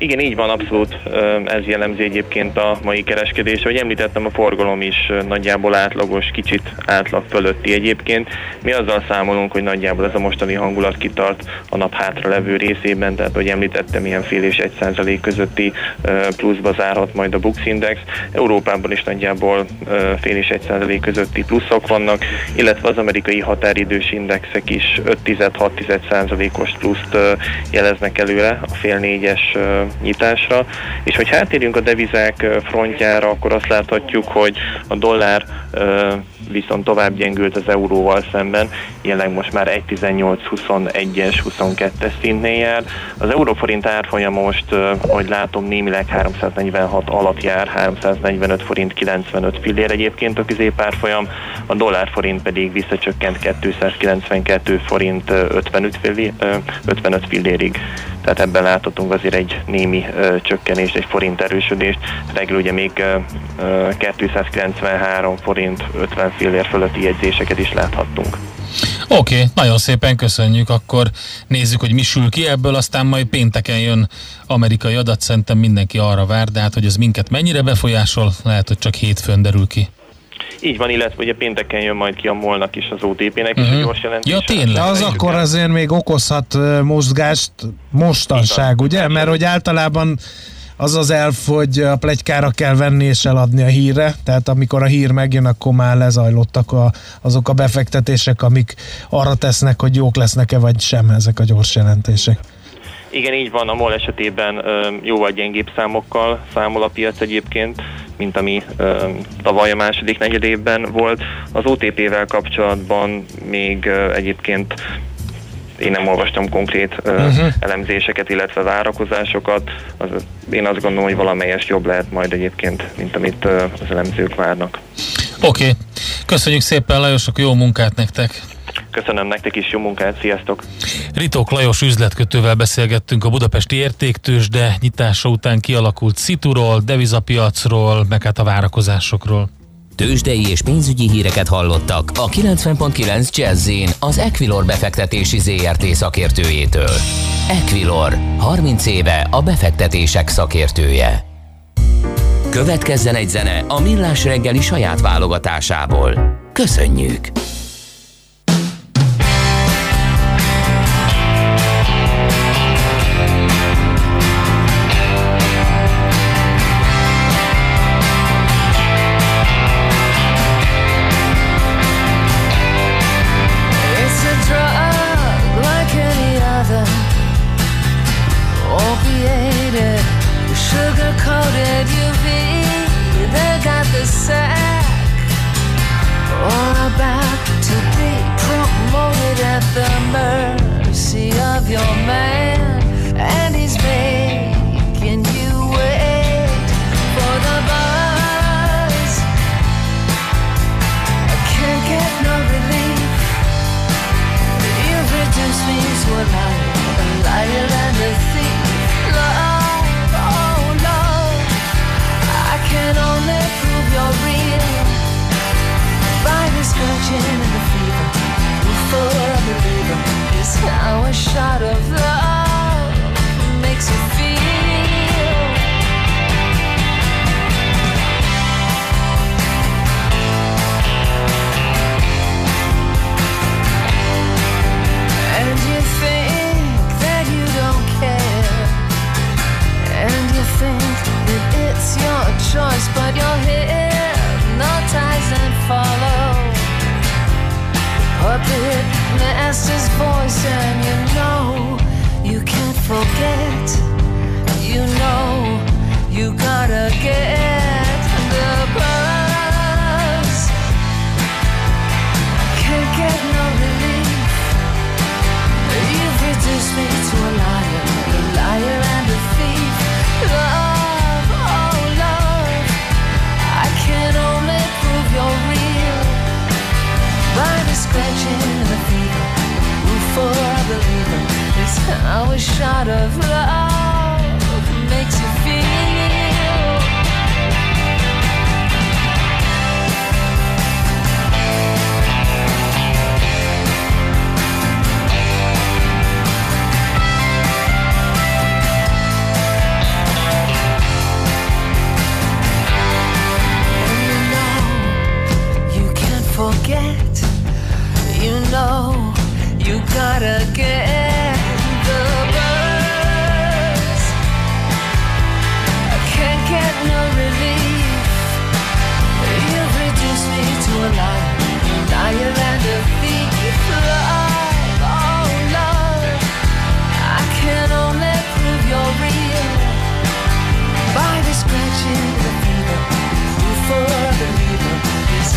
Igen, így van, abszolút ez jellemzi egyébként a mai kereskedés. Ahogy említettem, a forgalom is nagyjából átlagos, kicsit átlag fölötti egyébként. Mi azzal számolunk, hogy nagyjából ez a mostani hangulat kitart a nap hátra levő részében, tehát hogy említettem, ilyen fél és egy százalék közötti pluszba zárhat majd a Bux Index. Európában is nagyjából fél és egy százalék közötti pluszok vannak, illetve az amerikai határidős indexek is 5-6 százalékos pluszt jeleznek előre a fél négyes nyitásra. És hogy hátérjünk a devizák frontjára, akkor azt láthatjuk, hogy a dollár viszont tovább gyengült az euróval szemben, jelenleg most már 1.18-21-es, 22-es szintnél jár. Az euróforint árfolyama most, hogy látom, némileg 346 alatt jár, 345 forint 95 fillér egyébként a középárfolyam, a dollárforint pedig visszacsökkent 292 forint 55, fillér, 55 fillérig. Tehát ebben láthatunk azért egy némi csökkenést, egy forint erősödést. Reggel ugye még 293 forint 50 fillér fölötti jegyzéseket is láthattunk. Oké, okay, nagyon szépen köszönjük, akkor nézzük, hogy mi sül ki ebből, aztán majd pénteken jön amerikai adat, szerintem mindenki arra vár, de hát, hogy ez minket mennyire befolyásol, lehet, hogy csak hétfőn derül ki. Így van, illetve ugye pénteken jön majd ki a molnak is az OTP-nek uh-huh. is a mhm. gyors jelentés. Ja, tényleg. Az akkor azért még okozhat mozgást mostanság, ugye? Mert hogy általában az az elf, hogy a plegykára kell venni és eladni a hírre, tehát amikor a hír megjön, akkor már lezajlottak a, azok a befektetések, amik arra tesznek, hogy jók lesznek-e vagy sem ezek a gyors jelentések. Igen, így van, a MOL esetében jóval gyengébb számokkal számol a piac egyébként, mint ami tavaly a második negyedévben volt. Az OTP-vel kapcsolatban még egyébként én nem olvastam konkrét uh-huh. elemzéseket, illetve várakozásokat. Az, én azt gondolom, hogy valamelyest jobb lehet majd egyébként, mint amit az elemzők várnak. Oké, okay. köszönjük szépen Lajosok, jó munkát nektek! Köszönöm nektek is, jó munkát, sziasztok! Ritok Lajos üzletkötővel beszélgettünk a budapesti értéktős, de nyitása után kialakult szituról, devizapiacról, meg hát a várakozásokról. Tőzsdei és pénzügyi híreket hallottak a 90.9 jazz az Equilor befektetési ZRT szakértőjétől. Equilor, 30 éve a befektetések szakértője. Következzen egy zene a Millás reggeli saját válogatásából. Köszönjük! out of love.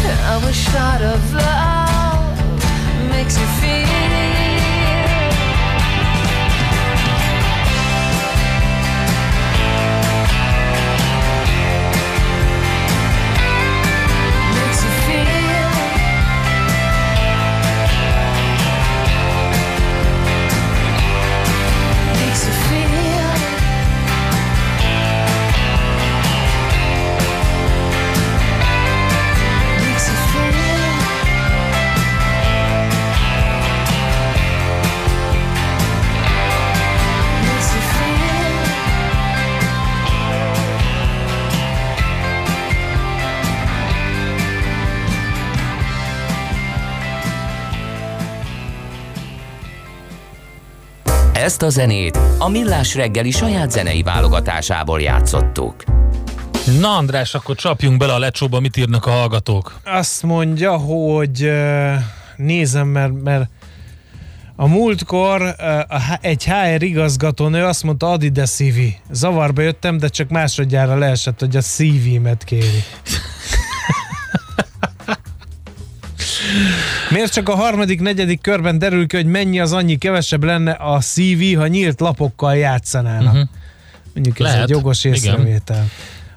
How a shot of love makes you feel Ezt a zenét a Millás reggeli saját zenei válogatásából játszottuk. Na András, akkor csapjunk bele a lecsóba, mit írnak a hallgatók? Azt mondja, hogy nézem, mert, mert a múltkor egy HR igazgatónő azt mondta, add ide CV. Zavarba jöttem, de csak másodjára leesett, hogy a CV-met kéri. [LAUGHS] Miért csak a harmadik, negyedik körben derül ki, hogy mennyi az annyi kevesebb lenne a CV, ha nyílt lapokkal játszanának? Uh-huh. Mondjuk ez Lehet. egy jogos észrevétel. Igen.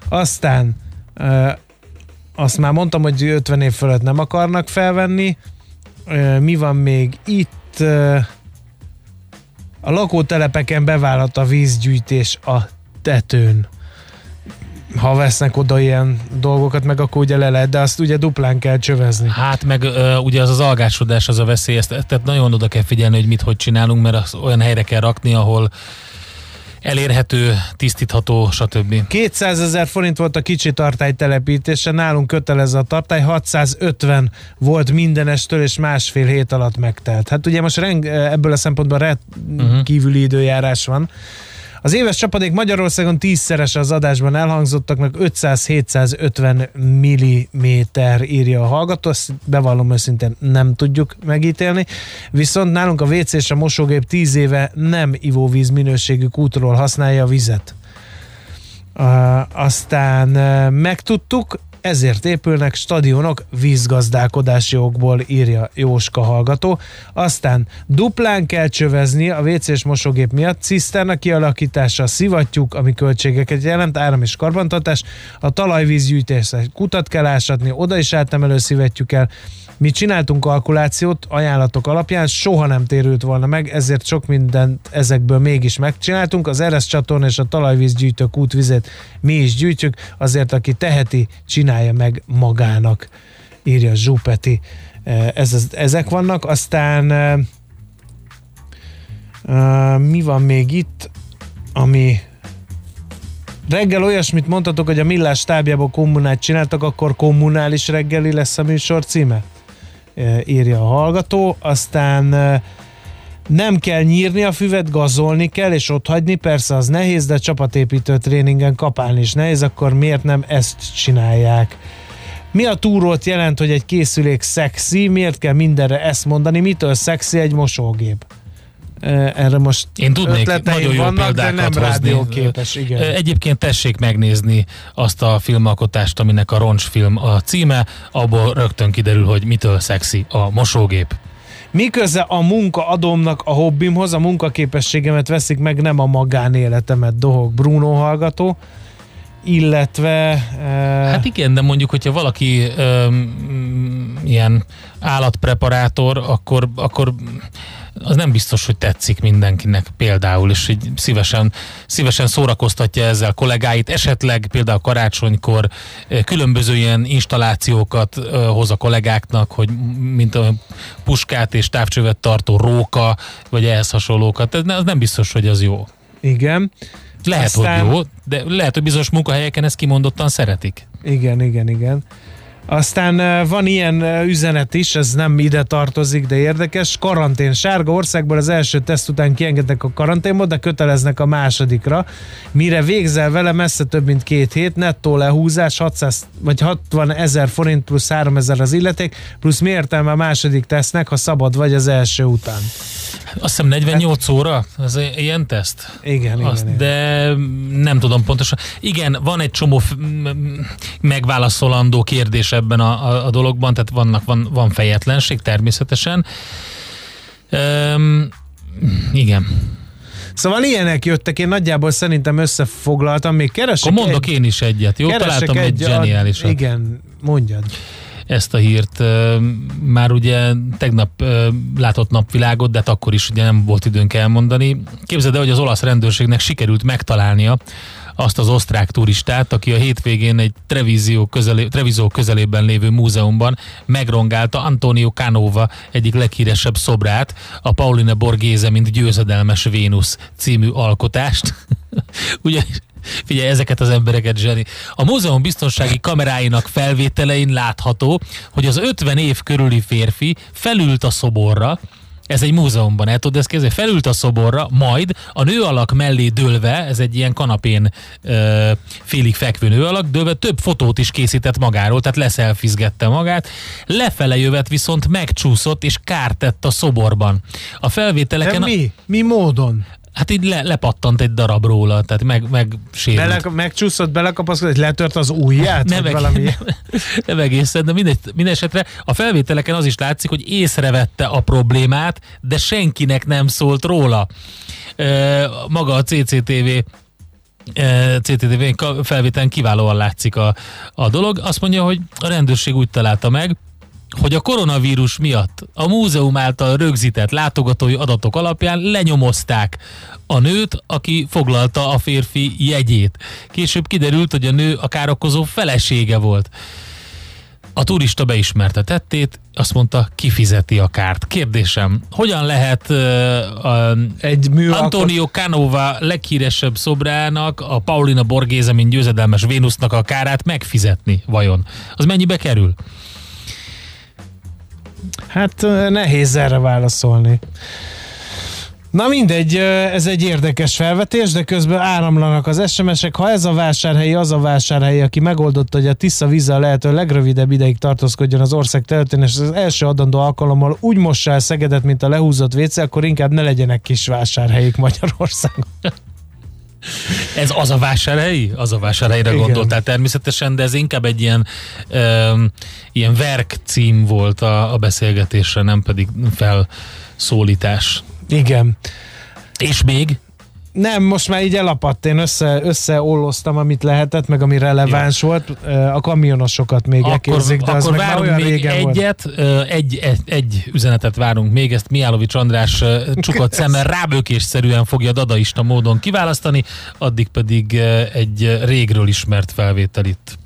Aztán azt már mondtam, hogy 50 év fölött nem akarnak felvenni. Mi van még itt? A lakótelepeken bevállalt a vízgyűjtés a tetőn ha vesznek oda ilyen dolgokat, meg akkor ugye le lehet, de azt ugye duplán kell csövezni. Hát meg uh, ugye az az algásodás az a veszély, ezt, tehát nagyon oda kell figyelni, hogy mit hogy csinálunk, mert az olyan helyre kell rakni, ahol elérhető, tisztítható, stb. 200 ezer forint volt a kicsi tartály telepítése, nálunk kötelező a tartály, 650 volt mindenestől, és másfél hét alatt megtelt. Hát ugye most reng, ebből a szempontból rendkívüli uh-huh. időjárás van, az éves csapadék Magyarországon tízszeres az adásban elhangzottaknak 500-750 mm írja a hallgató, ezt bevallom őszintén nem tudjuk megítélni, viszont nálunk a WC és a mosógép 10 éve nem ivóvíz minőségű kútról használja a vizet. Uh, aztán uh, megtudtuk, ezért épülnek stadionok vízgazdálkodási okból, írja Jóska hallgató. Aztán duplán kell csövezni a WC és mosógép miatt, ciszterna kialakítása, szivattyúk, ami költségeket jelent, áram és karbantartás, a talajvízgyűjtésre kutat kell ásatni, oda is átemelő szivattyúk kell, mi csináltunk kalkulációt ajánlatok alapján, soha nem térült volna meg, ezért sok mindent ezekből mégis megcsináltunk. Az Eres csatorna és a talajvízgyűjtő kútvizet mi is gyűjtjük, azért aki teheti, csinálja meg magának, írja Zsupeti. Ez, ez, ezek vannak, aztán mi van még itt, ami reggel olyasmit mondhatok, hogy a Millás tábjából kommunát csináltak, akkor kommunális reggeli lesz a műsor címe? Írja a hallgató. Aztán nem kell nyírni a füvet, gazolni kell, és ott hagyni, persze az nehéz, de csapatépítő tréningen kapálni is nehéz, akkor miért nem ezt csinálják? Mi a túrót jelent, hogy egy készülék szexi? Miért kell mindenre ezt mondani? Mitől szexi egy mosógép? Erre most Én tudnék nagyon jó vannak, példákat de nem hozni. igen. Egyébként tessék megnézni azt a filmalkotást, aminek a roncsfilm a címe, abból rögtön kiderül, hogy mitől szexi a mosógép. Mi köze a munka adomnak a hobbimhoz, a munkaképességemet veszik meg, nem a magánéletemet, dohog Bruno hallgató illetve... Uh... Hát igen, de mondjuk, hogyha valaki um, ilyen állatpreparátor, akkor, akkor az nem biztos, hogy tetszik mindenkinek például, és így szívesen, szívesen szórakoztatja ezzel kollégáit, esetleg például karácsonykor eh, különböző ilyen installációkat eh, hoz a kollégáknak, hogy mint a puskát és távcsövet tartó róka, vagy ehhez hasonlókat. Ez nem biztos, hogy az jó. Igen. Lehet, Aztán... hogy jó, de lehet, hogy bizonyos munkahelyeken ezt kimondottan szeretik. Igen, igen, igen. Aztán van ilyen üzenet is, ez nem ide tartozik, de érdekes. Karantén. Sárga országból az első teszt után kiengednek a karanténba, de köteleznek a másodikra. Mire végzel vele, messze több mint két hét, nettó lehúzás, 600 vagy 60 ezer forint plusz 3 ezer az illeték, plusz mi értelme a második tesznek, ha szabad vagy az első után. Azt hiszem 48 hát, óra, ez ilyen teszt? Igen, Azt, igen, De nem tudom pontosan. Igen, van egy csomó megválaszolandó kérdés ebben a, a, a dologban, tehát vannak, van, van fejetlenség természetesen. Um, igen. Szóval ilyenek jöttek, én nagyjából szerintem összefoglaltam, még keresek Akkor mondok egy, én is egyet, jó? Találtam egy, egy zseniálisat. Igen, mondjad ezt a hírt. Már ugye tegnap látott napvilágot, de hát akkor is ugye nem volt időnk elmondani. Képzeld el, hogy az olasz rendőrségnek sikerült megtalálnia azt az osztrák turistát, aki a hétvégén egy Treviso, közelé, Treviso közelében lévő múzeumban megrongálta Antonio Canova egyik leghíresebb szobrát, a Pauline Borghese, mint győzedelmes Vénusz című alkotást. [LAUGHS] Ugyanis Figyelj, ezeket az embereket zseni. A múzeum biztonsági kameráinak felvételein látható, hogy az 50 év körüli férfi felült a szoborra, Ez egy múzeumban, el tudod ezt kezdeni? Felült a szoborra, majd a nő alak mellé dőlve, ez egy ilyen kanapén ö, félig fekvő nő alak, dőlve több fotót is készített magáról, tehát leszelfizgette magát. Lefele jövet viszont megcsúszott és kárt tett a szoborban. A felvételeken... De mi? Mi módon? Hát így le, lepattant egy darab róla, tehát meg, meg sérült. Bele, megcsúszott, belekapaszkodott, letört az ujját? Nem, valami... [LAUGHS] nem, nem egészen, de mindegy, minden esetre a felvételeken az is látszik, hogy észrevette a problémát, de senkinek nem szólt róla. E, maga a CCTV CCTV felvételen kiválóan látszik a, a dolog. Azt mondja, hogy a rendőrség úgy találta meg, hogy a koronavírus miatt a múzeum által rögzített látogatói adatok alapján lenyomozták a nőt, aki foglalta a férfi jegyét. Később kiderült, hogy a nő a károkozó felesége volt. A turista beismerte tettét, azt mondta, kifizeti a kárt. Kérdésem, hogyan lehet uh, uh, egy Antonio Canova leghíresebb szobrának, a Paulina Borgéze, mint győzedelmes Vénusznak a kárát megfizetni, vajon? Az mennyibe kerül? Hát nehéz erre válaszolni. Na mindegy, ez egy érdekes felvetés, de közben áramlanak az SMS-ek. Ha ez a vásárhelyi, az a vásárhelyi, aki megoldotta, hogy a Tisza vízzel lehető legrövidebb ideig tartózkodjon az ország területén, és az első adandó alkalommal úgy mossa el Szegedet, mint a lehúzott WC, akkor inkább ne legyenek kis vásárhelyik Magyarországon. Ez az a vásárhelyi? Az a vásárhelyre Igen. gondoltál természetesen, de ez inkább egy ilyen, um, ilyen verk cím volt a, a beszélgetésre, nem pedig felszólítás. Igen. És még? Nem, most már így elapadt, én össze, összeolloztam, amit lehetett, meg ami releváns ja. volt. A kamionosokat még ekérzik, de akkor az várunk meg még régen egyet, volt. Egy, egy, egy üzenetet várunk még, ezt Miálovics András csukat [LAUGHS] szemmel rábökésszerűen fogja dadaista módon kiválasztani, addig pedig egy régről ismert felvétel itt.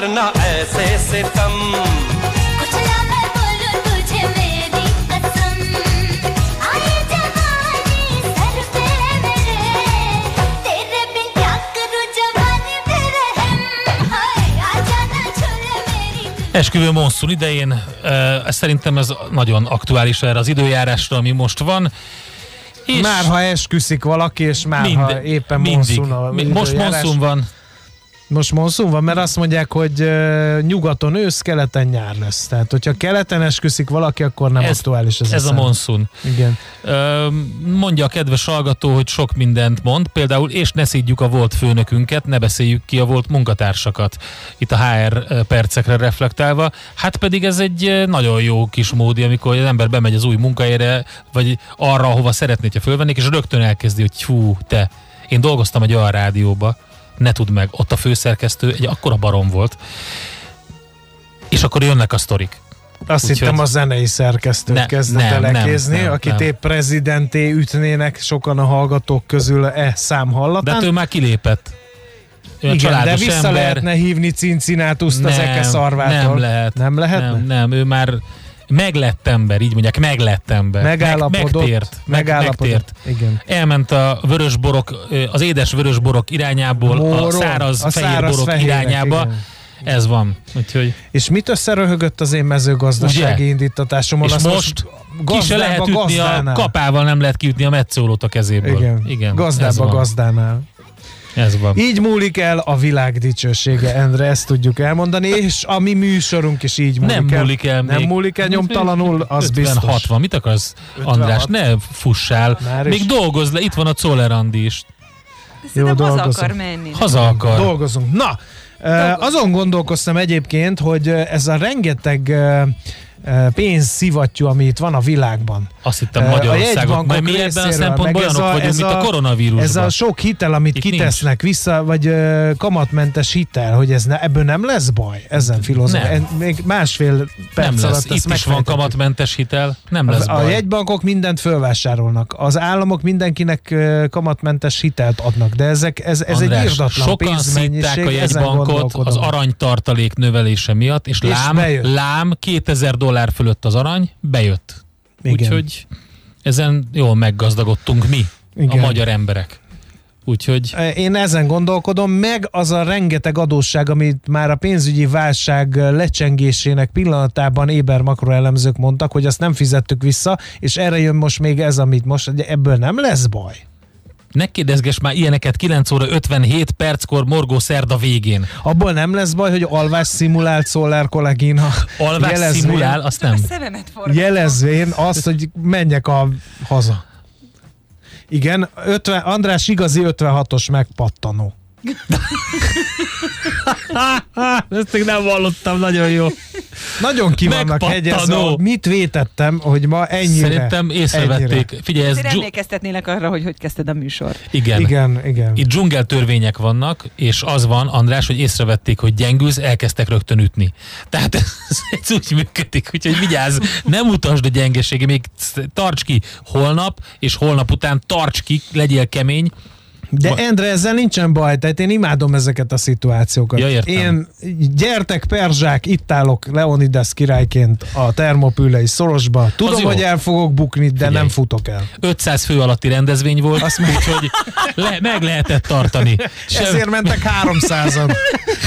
करना ऐसे से Esküvő monszun idején, e, szerintem ez nagyon aktuális erre az időjárásra, ami most van. És már ha esküszik valaki, és már mind, ha éppen mindig, monszun a Most monszun van, most monszun van, mert azt mondják, hogy nyugaton ősz, keleten nyár lesz. Tehát, hogyha keleten esküszik valaki, akkor nem ez, aktuális ez, ez a, a monszun. Igen. Mondja a kedves hallgató, hogy sok mindent mond, például, és ne szídjuk a volt főnökünket, ne beszéljük ki a volt munkatársakat. Itt a HR percekre reflektálva. Hát pedig ez egy nagyon jó kis módi, amikor az ember bemegy az új munkahelyre, vagy arra, ahova szeretné, hogyha fölvennék, és rögtön elkezdi, hogy hú, te, én dolgoztam egy olyan rádióba, ne tud meg, ott a főszerkesztő egy akkora barom volt, és akkor jönnek a sztorik. Azt Úgy hittem a zenei szerkesztő ne, kezdett el ekézni, akit nem. épp prezidenté ütnének sokan a hallgatók közül e szám hallatán. De hát ő már kilépett. Ő Igen, de vissza ember. lehetne hívni Cincinnatuszt az Eke szarvától. Nem lehet. Nem lehet? Nem, nem, ő már meglett ember, így mondják, meglett ember. Megállapodott. Meg, megtért. Megállapodott. megtért. Igen. Elment a vörösborok, az édes vörösborok irányából Móron, a száraz, a fehér száraz borok fehérek, irányába. Igen. Ez van. Úgyhogy... És mit összeröhögött az én mezőgazdasági Ugye? indítatásomon? És most, most ki se lehet ütni a kapával, nem lehet kiütni a metszólót a kezéből. Igen, Igen gazdába gazdánál. Ez van. Így múlik el a világ dicsősége, Endre, ezt tudjuk elmondani, és a mi műsorunk is így múlik nem el. múlik el Nem még. múlik el nyomtalanul, az 50, biztos. 60, mit akarsz, 56. András? Ne fussál. Már még dolgozz le, itt van a Czoller is. Jó, haza akar menni. Haza akar. Dolgozunk. Na, Dolgozunk. azon gondolkoztam egyébként, hogy ez a rengeteg pénzszivattyú, ami itt van a világban. Azt hittem Magyarországon. Majd mi ebben a szempontból olyanok a, vagyunk, mint a, a koronavírusban. Ez a sok hitel, amit itt kitesznek nincs. vissza, vagy kamatmentes hitel, hogy ez ne, ebből nem lesz baj? Ezen filozófia. Még másfél perc nem lesz. alatt Itt is van kamatmentes hitel, nem lesz a, baj. A jegybankok mindent fölvásárolnak. Az államok mindenkinek kamatmentes hitelt adnak, de ezek, ez, ez András, egy írdatlan sokan szitták a jegybankot az aranytartalék növelése miatt, és, és lám, lám 2000 dollár dollár fölött az arany, bejött. Úgyhogy ezen jól meggazdagodtunk mi, Igen. a magyar emberek. Úgyhogy... Én ezen gondolkodom, meg az a rengeteg adósság, amit már a pénzügyi válság lecsengésének pillanatában éber makroelemzők mondtak, hogy azt nem fizettük vissza, és erre jön most még ez, amit most, ebből nem lesz baj ne kérdezges már ilyeneket 9 óra 57 perckor morgó szerda végén. Abból nem lesz baj, hogy alvás szimulált Solar kollégina alvás jelezvén, szimulál, azt nem. Jelezvén azt, hogy menjek a haza. Igen, 50, András igazi 56-os megpattanó. [LAUGHS] Ezt még nem hallottam, nagyon jó. Nagyon ki vannak hegyezve. Mit vétettem, hogy ma ennyire? Szerintem észrevették. Ennyire. Figyelj, ez dzsu- emlékeztetnének arra, hogy hogy kezdted a műsor. Igen. Igen, igen. Itt dzsungel törvények vannak, és az van, András, hogy észrevették, hogy gyengülsz, elkezdtek rögtön ütni. Tehát ez, ez úgy működik, úgyhogy vigyázz, nem utasd a gyengesége, még tarts ki holnap, és holnap után tarts ki, legyél kemény, de Ma... Endre, ezzel nincsen baj, tehát én imádom ezeket a szituációkat. Ja, értem. én gyertek Perzsák, itt állok Leonidas királyként a termopülei szorosba. Tudom, hogy el fogok bukni, de Figyelj. nem futok el. 500 fő alatti rendezvény volt, azt úgyhogy le, meg lehetett tartani. Sem... [LAUGHS] Ezért mentek 300-an.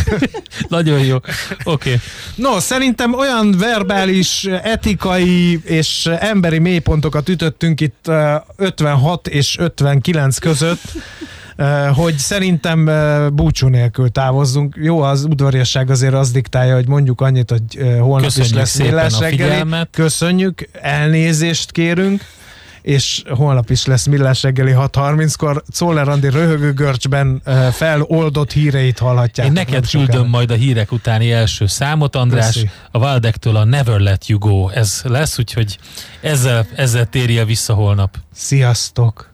[LAUGHS] Nagyon jó. Oké. Okay. No, szerintem olyan verbális, etikai és emberi mélypontokat ütöttünk itt 56 és 59 között, hogy szerintem búcsú nélkül távozzunk. Jó, az udvariasság azért az diktálja, hogy mondjuk annyit, hogy holnap Köszönjük is lesz millás reggeli. Köszönjük, elnézést kérünk és holnap is lesz Millás reggeli 6.30-kor. Czoller Andi röhögő görcsben feloldott híreit hallhatják. Én neked küldöm majd a hírek utáni első számot, András. Köszi. A Valdektől a Never Let You Go. Ez lesz, úgyhogy ezzel, ezzel térje vissza holnap. Sziasztok!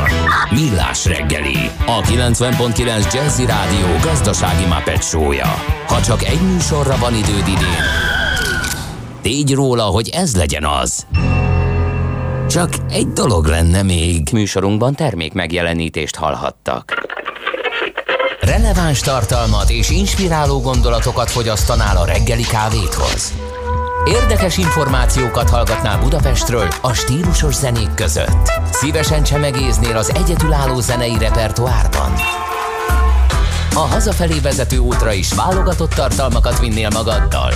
Millás reggeli, a 90.9 Jazzy Rádió gazdasági mapetsója. Ha csak egy műsorra van időd idén, tégy róla, hogy ez legyen az. Csak egy dolog lenne még. Műsorunkban termék megjelenítést hallhattak. Releváns tartalmat és inspiráló gondolatokat fogyasztanál a reggeli kávéthoz. Érdekes információkat hallgatnál Budapestről a stílusos zenék között. Szívesen csemegéznél az egyetülálló zenei repertoárban. A hazafelé vezető útra is válogatott tartalmakat vinnél magaddal.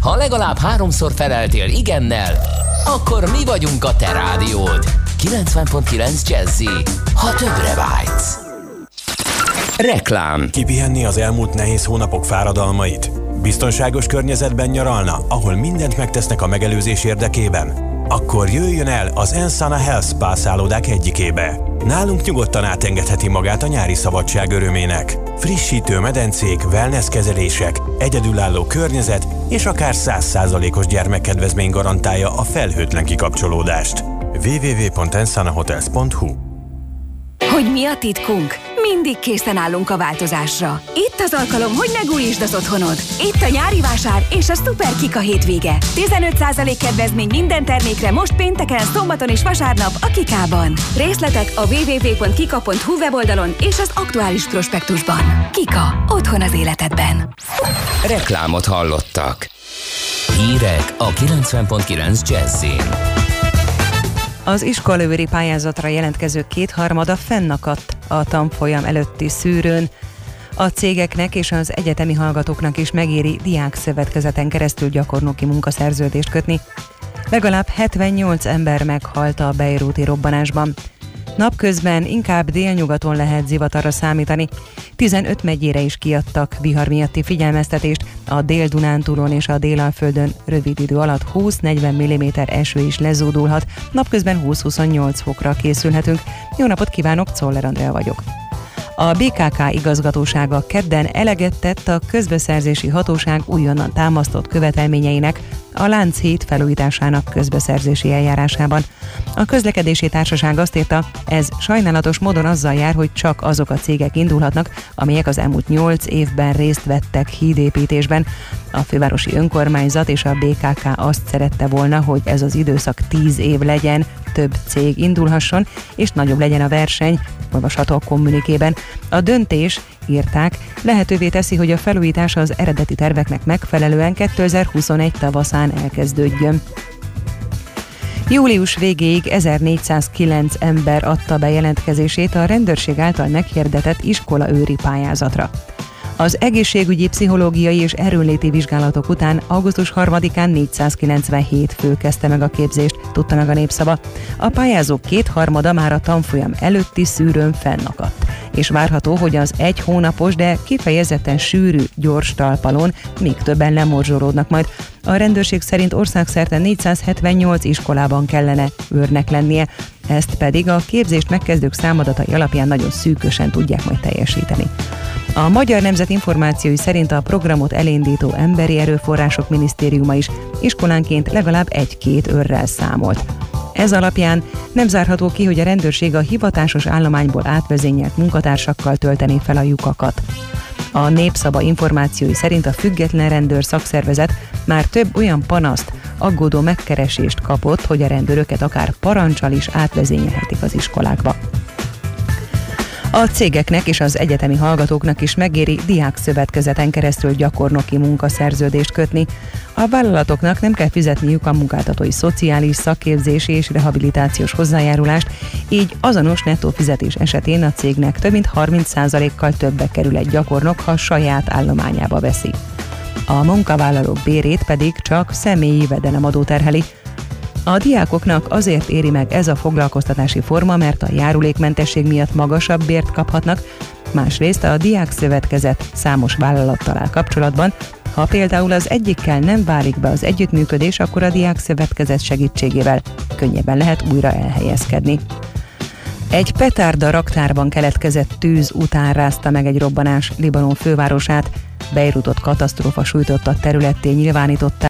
Ha legalább háromszor feleltél igennel, akkor mi vagyunk a te rádiód. 90.9 Jazzy, ha többre vágysz. Reklám Kipihenni az elmúlt nehéz hónapok fáradalmait? Biztonságos környezetben nyaralna, ahol mindent megtesznek a megelőzés érdekében? Akkor jöjjön el az Ensana Health Spa szállodák egyikébe. Nálunk nyugodtan átengedheti magát a nyári szabadság örömének. Frissítő medencék, wellness kezelések, egyedülálló környezet és akár 100%-os gyermekkedvezmény garantálja a felhőtlen kikapcsolódást. www.ensanahotels.hu Hogy mi a titkunk? Mindig készen állunk a változásra. Itt az alkalom, hogy megújítsd az otthonod. Itt a nyári vásár és a Super Kika hétvége. 15% kedvezmény minden termékre most pénteken, szombaton és vasárnap a Kikában. Részletek a www.kika.hu weboldalon és az aktuális prospektusban. Kika. Otthon az életedben. Reklámot hallottak. Hírek a 90.9 Jazzin. Az iskolaőri pályázatra jelentkezők kétharmada fennakadt a tanfolyam előtti szűrőn. A cégeknek és az egyetemi hallgatóknak is megéri diákszövetkezeten keresztül gyakornoki munkaszerződést kötni. Legalább 78 ember meghalt a Beiruti robbanásban. Napközben inkább délnyugaton lehet zivatarra számítani. 15 megyére is kiadtak vihar miatti figyelmeztetést, a Dél-Dunántúlon és a Délalföldön rövid idő alatt 20-40 mm eső is lezúdulhat, napközben 20-28 fokra készülhetünk. Jó napot kívánok, Czoller Andrea vagyok. A BKK igazgatósága kedden eleget tett a közbeszerzési hatóság újonnan támasztott követelményeinek a Lánchíd felújításának közbeszerzési eljárásában. A közlekedési társaság azt írta, ez sajnálatos módon azzal jár, hogy csak azok a cégek indulhatnak, amelyek az elmúlt 8 évben részt vettek hídépítésben. A fővárosi önkormányzat és a BKK azt szerette volna, hogy ez az időszak 10 év legyen, több cég indulhasson, és nagyobb legyen a verseny, olvasható a kommunikében. A döntés, írták, lehetővé teszi, hogy a felújítás az eredeti terveknek megfelelően 2021 tavaszán elkezdődjön. Július végéig 1409 ember adta be jelentkezését a rendőrség által meghirdetett iskolaőri pályázatra. Az egészségügyi, pszichológiai és erőnléti vizsgálatok után augusztus 3-án 497 fő kezdte meg a képzést, tudta meg a népszava. A pályázók kétharmada már a tanfolyam előtti szűrőn fennakadt és várható, hogy az egy hónapos, de kifejezetten sűrű, gyors talpalon még többen lemorzsolódnak majd. A rendőrség szerint országszerte 478 iskolában kellene őrnek lennie, ezt pedig a képzést megkezdők számadatai alapján nagyon szűkösen tudják majd teljesíteni. A Magyar Nemzet információi szerint a programot elindító Emberi Erőforrások Minisztériuma is iskolánként legalább egy-két őrrel számolt. Ez alapján nem zárható ki, hogy a rendőrség a hivatásos állományból átvezényelt munkatársakkal töltené fel a lyukakat. A népszaba információi szerint a független rendőr szakszervezet már több olyan panaszt, aggódó megkeresést kapott, hogy a rendőröket akár parancsal is átvezényelhetik az iskolákba. A cégeknek és az egyetemi hallgatóknak is megéri diákszövetkezeten keresztül gyakornoki munkaszerződést kötni. A vállalatoknak nem kell fizetniük a munkáltatói szociális, szakképzési és rehabilitációs hozzájárulást, így azonos nettó fizetés esetén a cégnek több mint 30%-kal többe kerül egy gyakornok, ha saját állományába veszi. A munkavállalók bérét pedig csak személyi jövedelemadó terheli, a diákoknak azért éri meg ez a foglalkoztatási forma, mert a járulékmentesség miatt magasabb bért kaphatnak, másrészt a Diák Szövetkezet számos vállalattal áll kapcsolatban, ha például az egyikkel nem válik be az együttműködés, akkor a Diák Szövetkezet segítségével könnyebben lehet újra elhelyezkedni. Egy petárda raktárban keletkezett tűz után rázta meg egy robbanás Libanon fővárosát, Beirutot katasztrófa sújtotta területté nyilvánították,